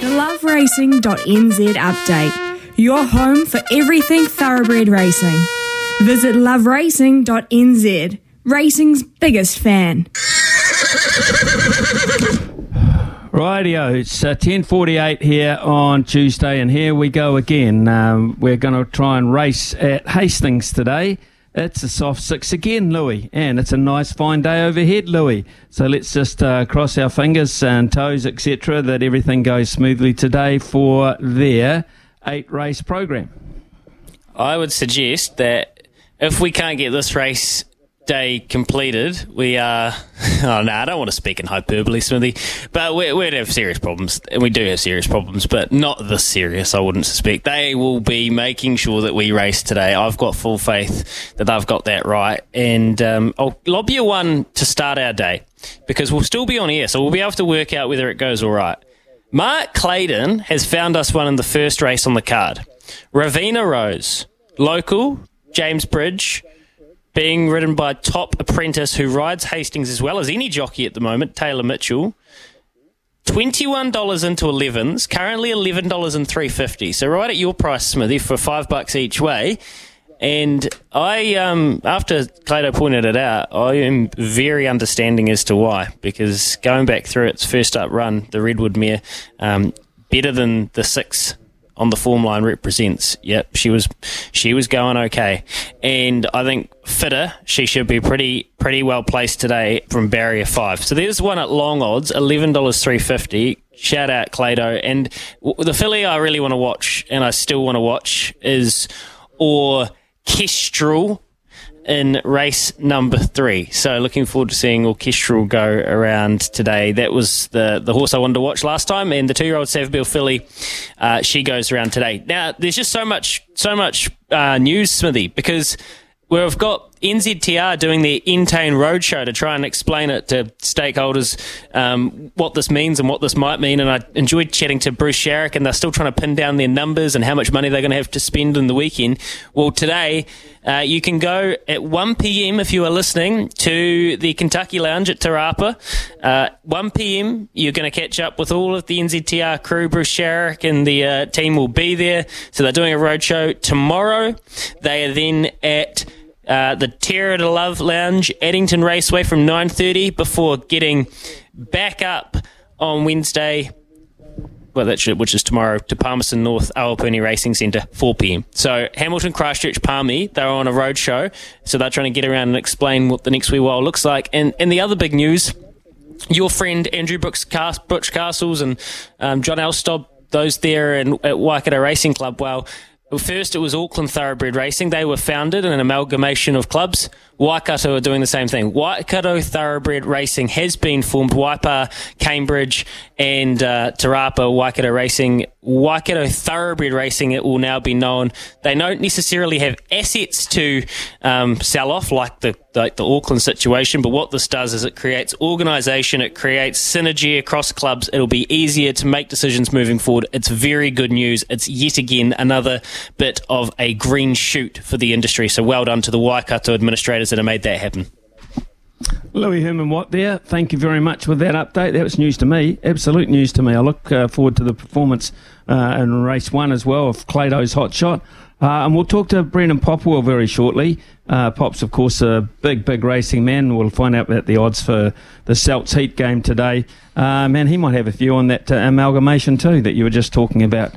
The loveracing.nz update. Your home for everything thoroughbred racing. Visit loveracing.nz. Racing's biggest fan. Rightio, it's uh, 10.48 here on Tuesday, and here we go again. Um, we're going to try and race at Hastings today. It's a soft six again, Louis, and it's a nice fine day overhead, Louis. So let's just uh, cross our fingers and toes, etc., that everything goes smoothly today for their eight race program. I would suggest that if we can't get this race day completed, we are. Oh no, I don't want to speak in hyperbole, Smithy, but we, we'd have serious problems, and we do have serious problems, but not this serious. I wouldn't suspect they will be making sure that we race today. I've got full faith that they've got that right, and um, I'll lob you one to start our day because we'll still be on air, so we'll be able to work out whether it goes all right. Mark Claydon has found us one in the first race on the card. Ravina Rose, local, James Bridge being ridden by top apprentice who rides Hastings as well as any jockey at the moment, Taylor Mitchell. $21 into 11s, currently $11 and 350 So right at your price, Smithy, for five bucks each way. And I, um, after Clado pointed it out, I am very understanding as to why. Because going back through its first up run, the Redwood mare, um, better than the six on the form line represents. Yep, she was she was going okay, and I think fitter she should be pretty pretty well placed today from barrier five. So there's one at long odds, eleven dollars three fifty. Shout out Clado and the filly I really want to watch, and I still want to watch is or Kestrel in race number three. So looking forward to seeing Orchestral go around today. That was the, the horse I wanted to watch last time, and the two year old Savabeel filly, uh, she goes around today. Now, there's just so much, so much uh, news, Smithy, because we've got NZTR doing their Entain Roadshow to try and explain it to stakeholders um, what this means and what this might mean. And I enjoyed chatting to Bruce Sharrock, and they're still trying to pin down their numbers and how much money they're going to have to spend in the weekend. Well, today uh, you can go at 1 p.m. if you are listening to the Kentucky Lounge at Te Rapa. Uh, 1 p.m. You're going to catch up with all of the NZTR crew. Bruce Sharrock and the uh, team will be there. So they're doing a roadshow tomorrow. They are then at uh, the Terror to Love Lounge, Addington Raceway from 9.30 before getting back up on Wednesday, well, that's which is tomorrow, to Palmerston North Awapuni Racing Centre, 4 p.m. So Hamilton, Christchurch, Palmy, they're on a road show, so they're trying to get around and explain what the next wee while looks like. And, and the other big news, your friend Andrew Brooks, Butch Castles and um, John Elstob, those there in, at Waikato Racing Club, well, first it was Auckland Thoroughbred Racing. They were founded in an amalgamation of clubs. Waikato are doing the same thing. Waikato Thoroughbred Racing has been formed. Waipa, Cambridge, and uh, Te Rapa Waikato Racing. Waikato Thoroughbred Racing, it will now be known. They don't necessarily have assets to um, sell off like the like the Auckland situation, but what this does is it creates organisation, it creates synergy across clubs. It'll be easier to make decisions moving forward. It's very good news. It's yet again another bit of a green shoot for the industry. So well done to the Waikato administrators that have made that happen. Louis Herman Watt there. Thank you very much for that update. That was news to me, absolute news to me. I look uh, forward to the performance uh, in race one as well of Clado's hot shot. Uh, and we'll talk to Brendan Popwell very shortly. Uh, Pop's, of course, a big, big racing man. We'll find out about the odds for the Celts Heat game today. Uh, man, he might have a view on that uh, amalgamation too that you were just talking about.